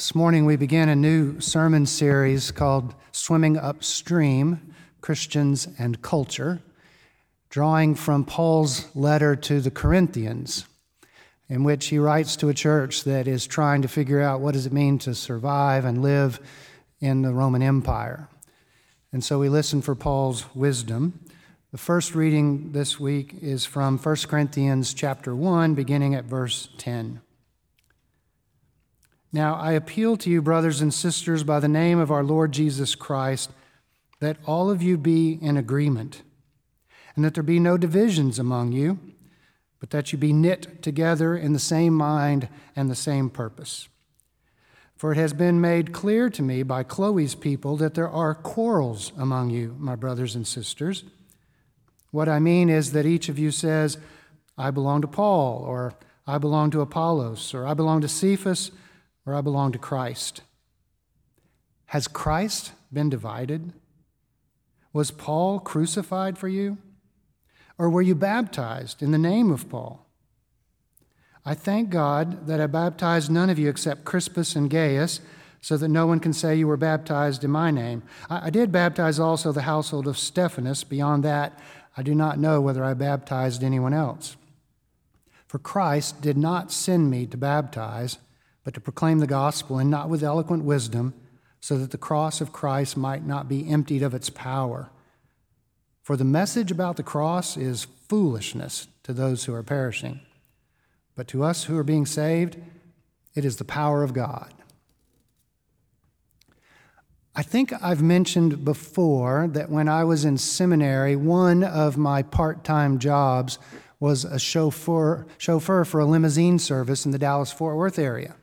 This morning we begin a new sermon series called Swimming Upstream Christians and Culture, drawing from Paul's letter to the Corinthians, in which he writes to a church that is trying to figure out what does it mean to survive and live in the Roman Empire. And so we listen for Paul's wisdom. The first reading this week is from 1 Corinthians chapter 1 beginning at verse 10. Now I appeal to you, brothers and sisters, by the name of our Lord Jesus Christ, that all of you be in agreement, and that there be no divisions among you, but that you be knit together in the same mind and the same purpose. For it has been made clear to me by Chloe's people that there are quarrels among you, my brothers and sisters. What I mean is that each of you says, I belong to Paul, or I belong to Apollos, or I belong to Cephas or I belong to Christ. Has Christ been divided? Was Paul crucified for you? Or were you baptized in the name of Paul? I thank God that I baptized none of you except Crispus and Gaius, so that no one can say you were baptized in my name. I, I did baptize also the household of Stephanas. Beyond that, I do not know whether I baptized anyone else. For Christ did not send me to baptize but to proclaim the gospel, and not with eloquent wisdom, so that the cross of Christ might not be emptied of its power. For the message about the cross is foolishness to those who are perishing, but to us who are being saved, it is the power of God. I think I've mentioned before that when I was in seminary, one of my part time jobs was a chauffeur, chauffeur for a limousine service in the Dallas Fort Worth area.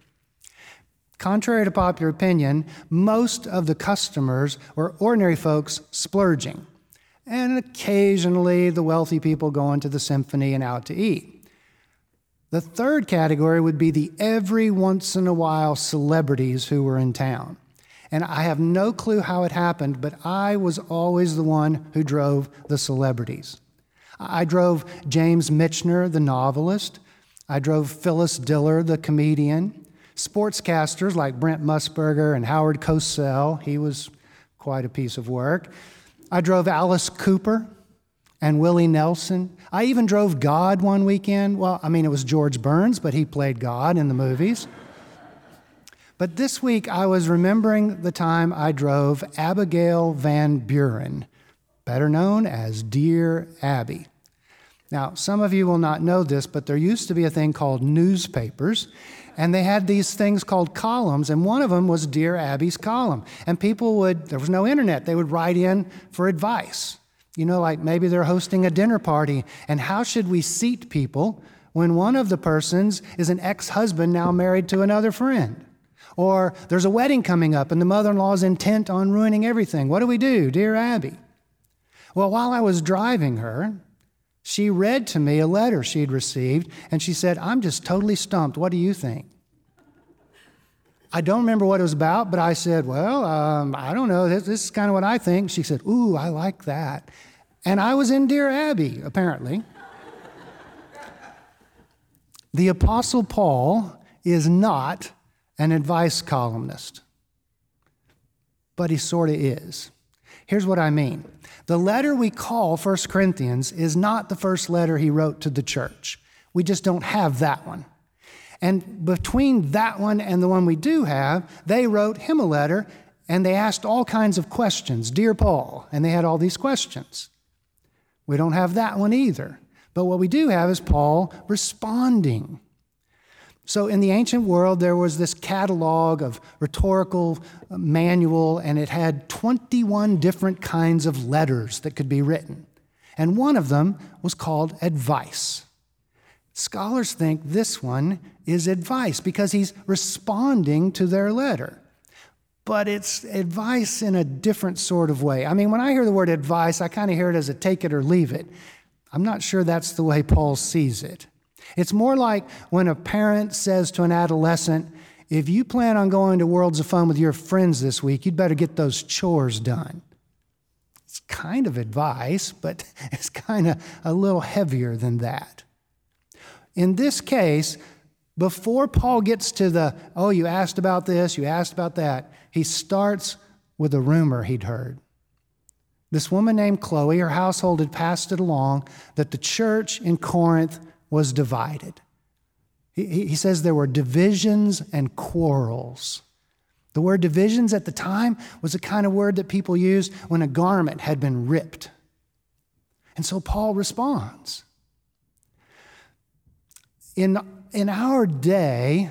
Contrary to popular opinion, most of the customers were ordinary folks splurging, and occasionally the wealthy people going to the symphony and out to eat. The third category would be the every once in a while celebrities who were in town. And I have no clue how it happened, but I was always the one who drove the celebrities. I drove James Michener, the novelist. I drove Phyllis Diller, the comedian sportscasters like Brent Musburger and Howard Cosell. He was quite a piece of work. I drove Alice Cooper and Willie Nelson. I even drove God one weekend. Well, I mean, it was George Burns, but he played God in the movies. But this week, I was remembering the time I drove Abigail Van Buren, better known as Dear Abby. Now, some of you will not know this, but there used to be a thing called newspapers, and they had these things called columns, and one of them was Dear Abby's column. And people would, there was no internet, they would write in for advice. You know, like maybe they're hosting a dinner party, and how should we seat people when one of the persons is an ex husband now married to another friend? Or there's a wedding coming up, and the mother in law is intent on ruining everything. What do we do, Dear Abby? Well, while I was driving her, she read to me a letter she'd received, and she said, I'm just totally stumped. What do you think? I don't remember what it was about, but I said, Well, um, I don't know. This, this is kind of what I think. She said, Ooh, I like that. And I was in Dear Abby, apparently. the Apostle Paul is not an advice columnist, but he sort of is. Here's what I mean the letter we call 1 Corinthians is not the first letter he wrote to the church. We just don't have that one. And between that one and the one we do have, they wrote him a letter and they asked all kinds of questions. Dear Paul, and they had all these questions. We don't have that one either. But what we do have is Paul responding. So, in the ancient world, there was this catalog of rhetorical uh, manual, and it had 21 different kinds of letters that could be written. And one of them was called advice. Scholars think this one is advice because he's responding to their letter. But it's advice in a different sort of way. I mean, when I hear the word advice, I kind of hear it as a take it or leave it. I'm not sure that's the way Paul sees it. It's more like when a parent says to an adolescent, if you plan on going to Worlds of Fun with your friends this week, you'd better get those chores done. It's kind of advice, but it's kind of a little heavier than that. In this case, Before Paul gets to the, oh, you asked about this, you asked about that, he starts with a rumor he'd heard. This woman named Chloe, her household had passed it along that the church in Corinth was divided. He, he says there were divisions and quarrels. The word divisions at the time was a kind of word that people used when a garment had been ripped. And so Paul responds. In, in our day,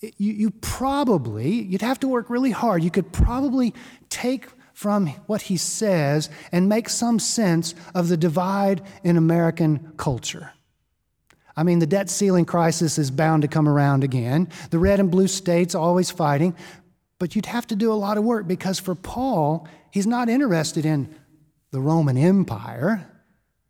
you, you probably, you'd have to work really hard. You could probably take from what he says and make some sense of the divide in American culture. I mean, the debt ceiling crisis is bound to come around again. The red and blue states always fighting. But you'd have to do a lot of work because for Paul, he's not interested in the Roman Empire,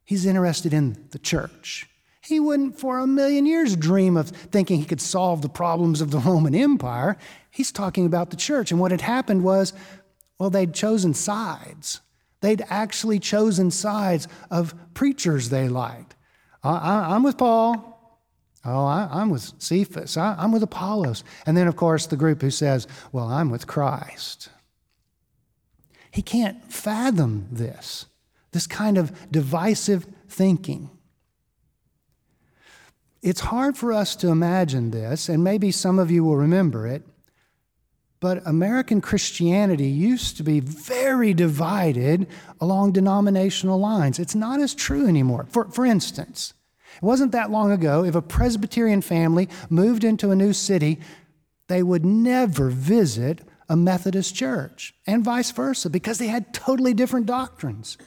he's interested in the church. He wouldn't for a million years dream of thinking he could solve the problems of the Roman Empire. He's talking about the church. And what had happened was, well, they'd chosen sides. They'd actually chosen sides of preachers they liked. I, am with Paul. Oh, I, am with Cephas. I, I'm with Apollos. And then, of course, the group who says, well, I'm with Christ. He can't fathom this, this kind of divisive thinking. It's hard for us to imagine this, and maybe some of you will remember it, but American Christianity used to be very divided along denominational lines. It's not as true anymore. For, for instance, it wasn't that long ago, if a Presbyterian family moved into a new city, they would never visit a Methodist church, and vice versa, because they had totally different doctrines.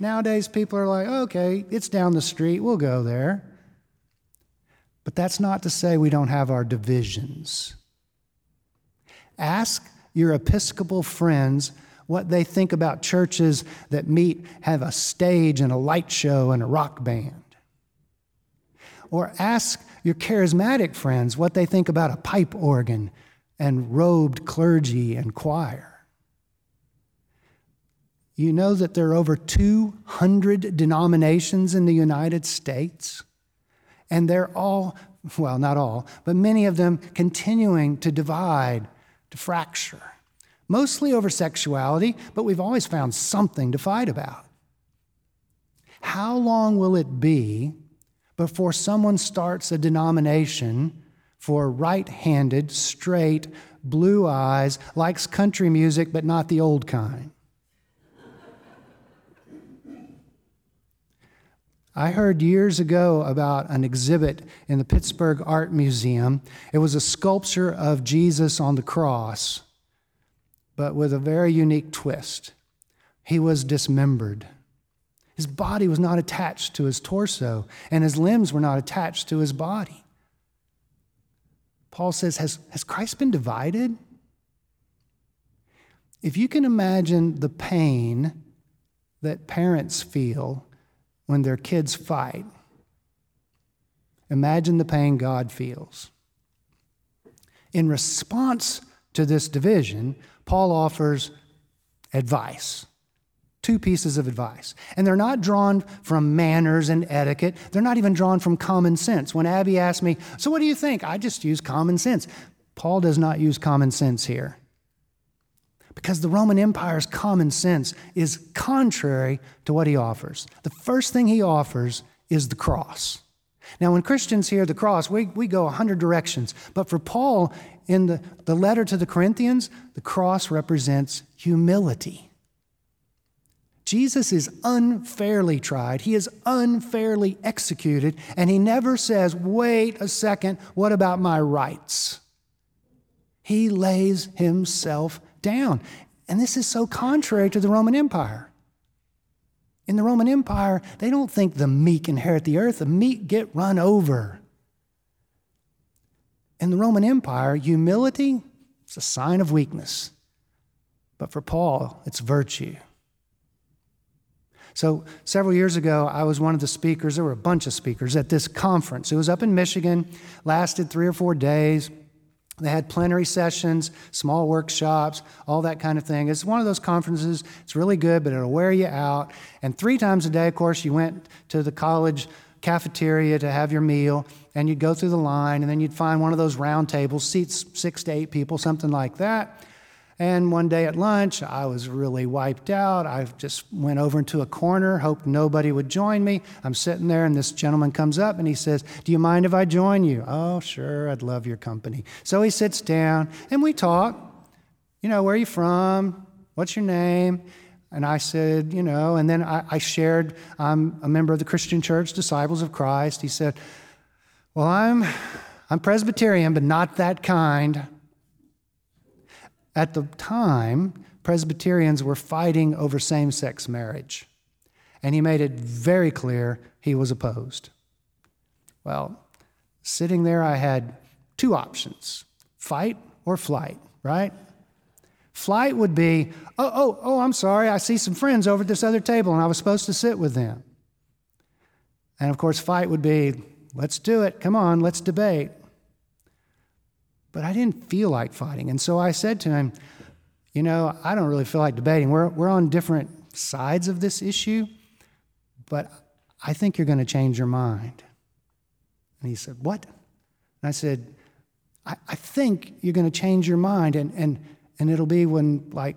Nowadays, people are like, okay, it's down the street, we'll go there. But that's not to say we don't have our divisions. Ask your Episcopal friends what they think about churches that meet, have a stage and a light show and a rock band. Or ask your charismatic friends what they think about a pipe organ and robed clergy and choir. You know that there are over 200 denominations in the United States? And they're all, well, not all, but many of them continuing to divide, to fracture. Mostly over sexuality, but we've always found something to fight about. How long will it be before someone starts a denomination for right handed, straight, blue eyes, likes country music, but not the old kind? I heard years ago about an exhibit in the Pittsburgh Art Museum. It was a sculpture of Jesus on the cross, but with a very unique twist. He was dismembered. His body was not attached to his torso, and his limbs were not attached to his body. Paul says, Has, has Christ been divided? If you can imagine the pain that parents feel when their kids fight. Imagine the pain God feels. In response to this division, Paul offers advice. Two pieces of advice. And they're not drawn from manners and etiquette. They're not even drawn from common sense. When Abby asked me, So what do you think? I just use common sense. Paul does not use common sense here because the Roman Empire's common sense is contrary to what he offers. The first thing he offers is the cross. Now, when Christians hear the cross, we, we go a hundred directions. But for Paul, in the, the letter to the Corinthians, the cross represents humility. Jesus is unfairly tried, he is unfairly executed, and he never says, Wait a second, what about my rights? He lays himself down. And this is so contrary to the Roman Empire. In the Roman Empire, they don't think the meek inherit the earth, the meek get run over. In the Roman Empire, humility is a sign of weakness. But for Paul, it's virtue. So, several years ago, I was one of the speakers. There were a bunch of speakers at this conference. It was up in Michigan, lasted three or four days. They had plenary sessions, small workshops, all that kind of thing. It's one of those conferences, it's really good, but it'll wear you out. And three times a day, of course, you went to the college cafeteria to have your meal, and you'd go through the line, and then you'd find one of those round tables, seats six to eight people, something like that. And one day at lunch, I was really wiped out. I just went over into a corner, hoped nobody would join me. I'm sitting there, and this gentleman comes up and he says, Do you mind if I join you? Oh, sure, I'd love your company. So he sits down and we talk. You know, where are you from? What's your name? And I said, You know, and then I, I shared, I'm a member of the Christian Church, Disciples of Christ. He said, Well, I'm, I'm Presbyterian, but not that kind. At the time, Presbyterians were fighting over same sex marriage. And he made it very clear he was opposed. Well, sitting there, I had two options fight or flight, right? Flight would be, oh, oh, oh, I'm sorry, I see some friends over at this other table and I was supposed to sit with them. And of course, fight would be, let's do it, come on, let's debate. But I didn't feel like fighting. And so I said to him, You know, I don't really feel like debating. We're, we're on different sides of this issue, but I think you're going to change your mind. And he said, What? And I said, I, I think you're going to change your mind, and, and, and it'll be when, like,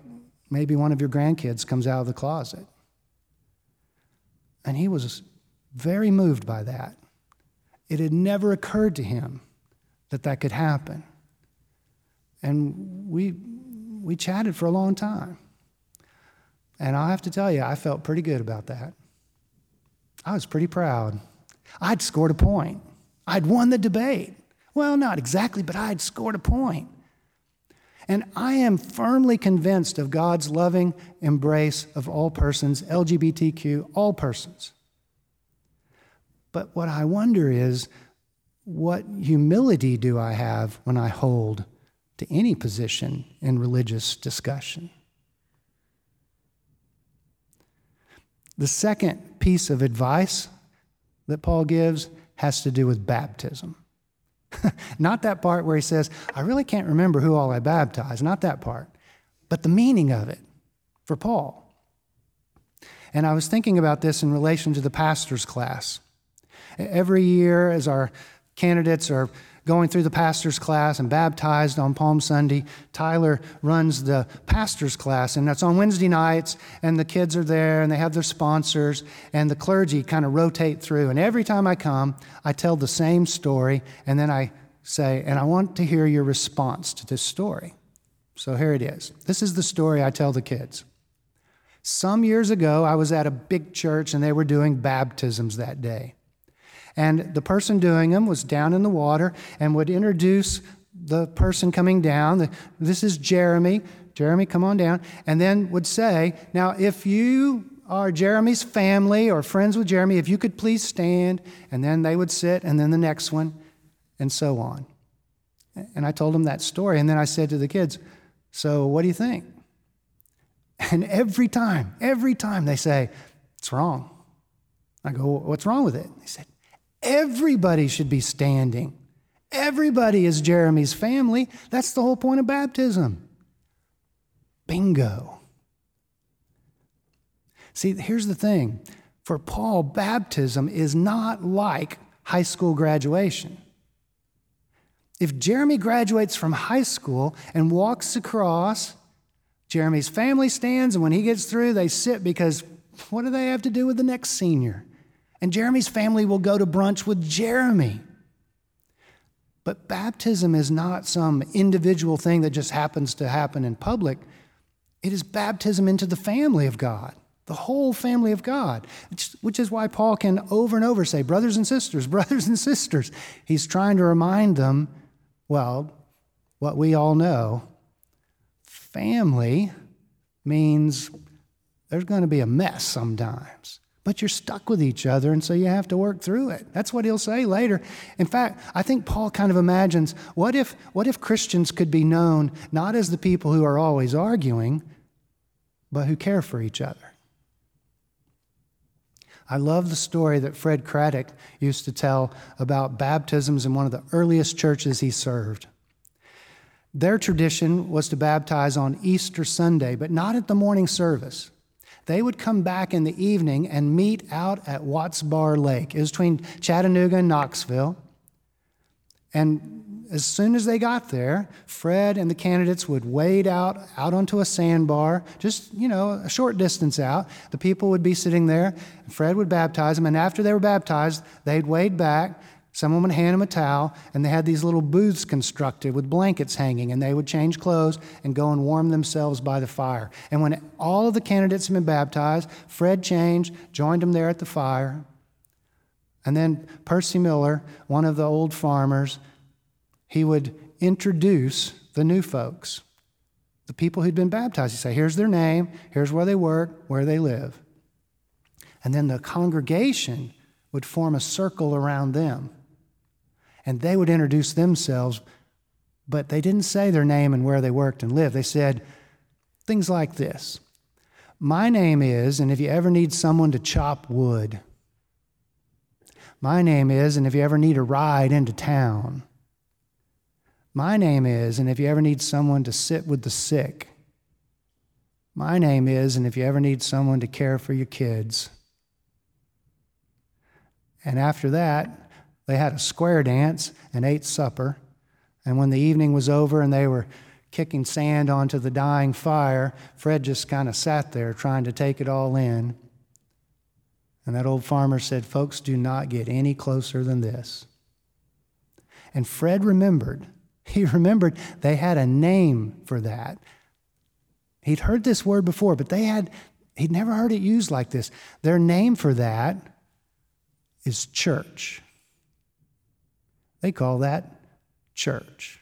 maybe one of your grandkids comes out of the closet. And he was very moved by that. It had never occurred to him that that could happen. And we, we chatted for a long time. And I have to tell you, I felt pretty good about that. I was pretty proud. I'd scored a point. I'd won the debate. Well, not exactly, but I'd scored a point. And I am firmly convinced of God's loving embrace of all persons, LGBTQ, all persons. But what I wonder is what humility do I have when I hold to any position in religious discussion. The second piece of advice that Paul gives has to do with baptism. not that part where he says, I really can't remember who all I baptized, not that part, but the meaning of it for Paul. And I was thinking about this in relation to the pastor's class. Every year, as our candidates are going through the pastor's class and baptized on Palm Sunday. Tyler runs the pastor's class, and that's on Wednesday nights, and the kids are there, and they have their sponsors, and the clergy kind of rotate through. And every time I come, I tell the same story, and then I say, and I want to hear your response to this story. So here it is. This is the story I tell the kids. Some years ago, I was at a big church, and they were doing baptisms that day. And the person doing them was down in the water and would introduce the person coming down. This is Jeremy. Jeremy, come on down. And then would say, Now, if you are Jeremy's family or friends with Jeremy, if you could please stand. And then they would sit, and then the next one, and so on. And I told them that story. And then I said to the kids, So what do you think? And every time, every time they say, It's wrong. I go, What's wrong with it? They said, Everybody should be standing. Everybody is Jeremy's family. That's the whole point of baptism. Bingo. See, here's the thing for Paul, baptism is not like high school graduation. If Jeremy graduates from high school and walks across, Jeremy's family stands, and when he gets through, they sit because what do they have to do with the next senior? And Jeremy's family will go to brunch with Jeremy. But baptism is not some individual thing that just happens to happen in public. It is baptism into the family of God, the whole family of God, which is why Paul can over and over say, brothers and sisters, brothers and sisters. He's trying to remind them, well, what we all know family means there's going to be a mess sometimes but you're stuck with each other, and so you have to work through it. That's what he'll say later. In fact, I think Paul kind of imagines what if, what if Christians could be known not as the people who are always arguing, but who care for each other? I love the story that Fred Craddock used to tell about baptisms in one of the earliest churches he served. Their tradition was to baptize on Easter Sunday, but not at the morning service. They would come back in the evening and meet out at Watts Bar Lake. It was between Chattanooga and Knoxville. And as soon as they got there, Fred and the candidates would wade out out onto a sandbar, just you know a short distance out. The people would be sitting there. and Fred would baptize them, and after they were baptized, they'd wade back. Someone would hand them a towel, and they had these little booths constructed with blankets hanging, and they would change clothes and go and warm themselves by the fire. And when all of the candidates had been baptized, Fred changed, joined them there at the fire. And then Percy Miller, one of the old farmers, he would introduce the new folks, the people who'd been baptized. He'd say, Here's their name, here's where they work, where they live. And then the congregation would form a circle around them and they would introduce themselves, but they didn't say their name and where they worked and lived. They said things like this My name is, and if you ever need someone to chop wood, my name is, and if you ever need a ride into town, my name is, and if you ever need someone to sit with the sick, my name is, and if you ever need someone to care for your kids. And after that, they had a square dance and ate supper. And when the evening was over and they were kicking sand onto the dying fire, Fred just kind of sat there trying to take it all in. And that old farmer said, Folks, do not get any closer than this. And Fred remembered. He remembered they had a name for that. He'd heard this word before, but they had, he'd never heard it used like this. Their name for that is church. They call that church.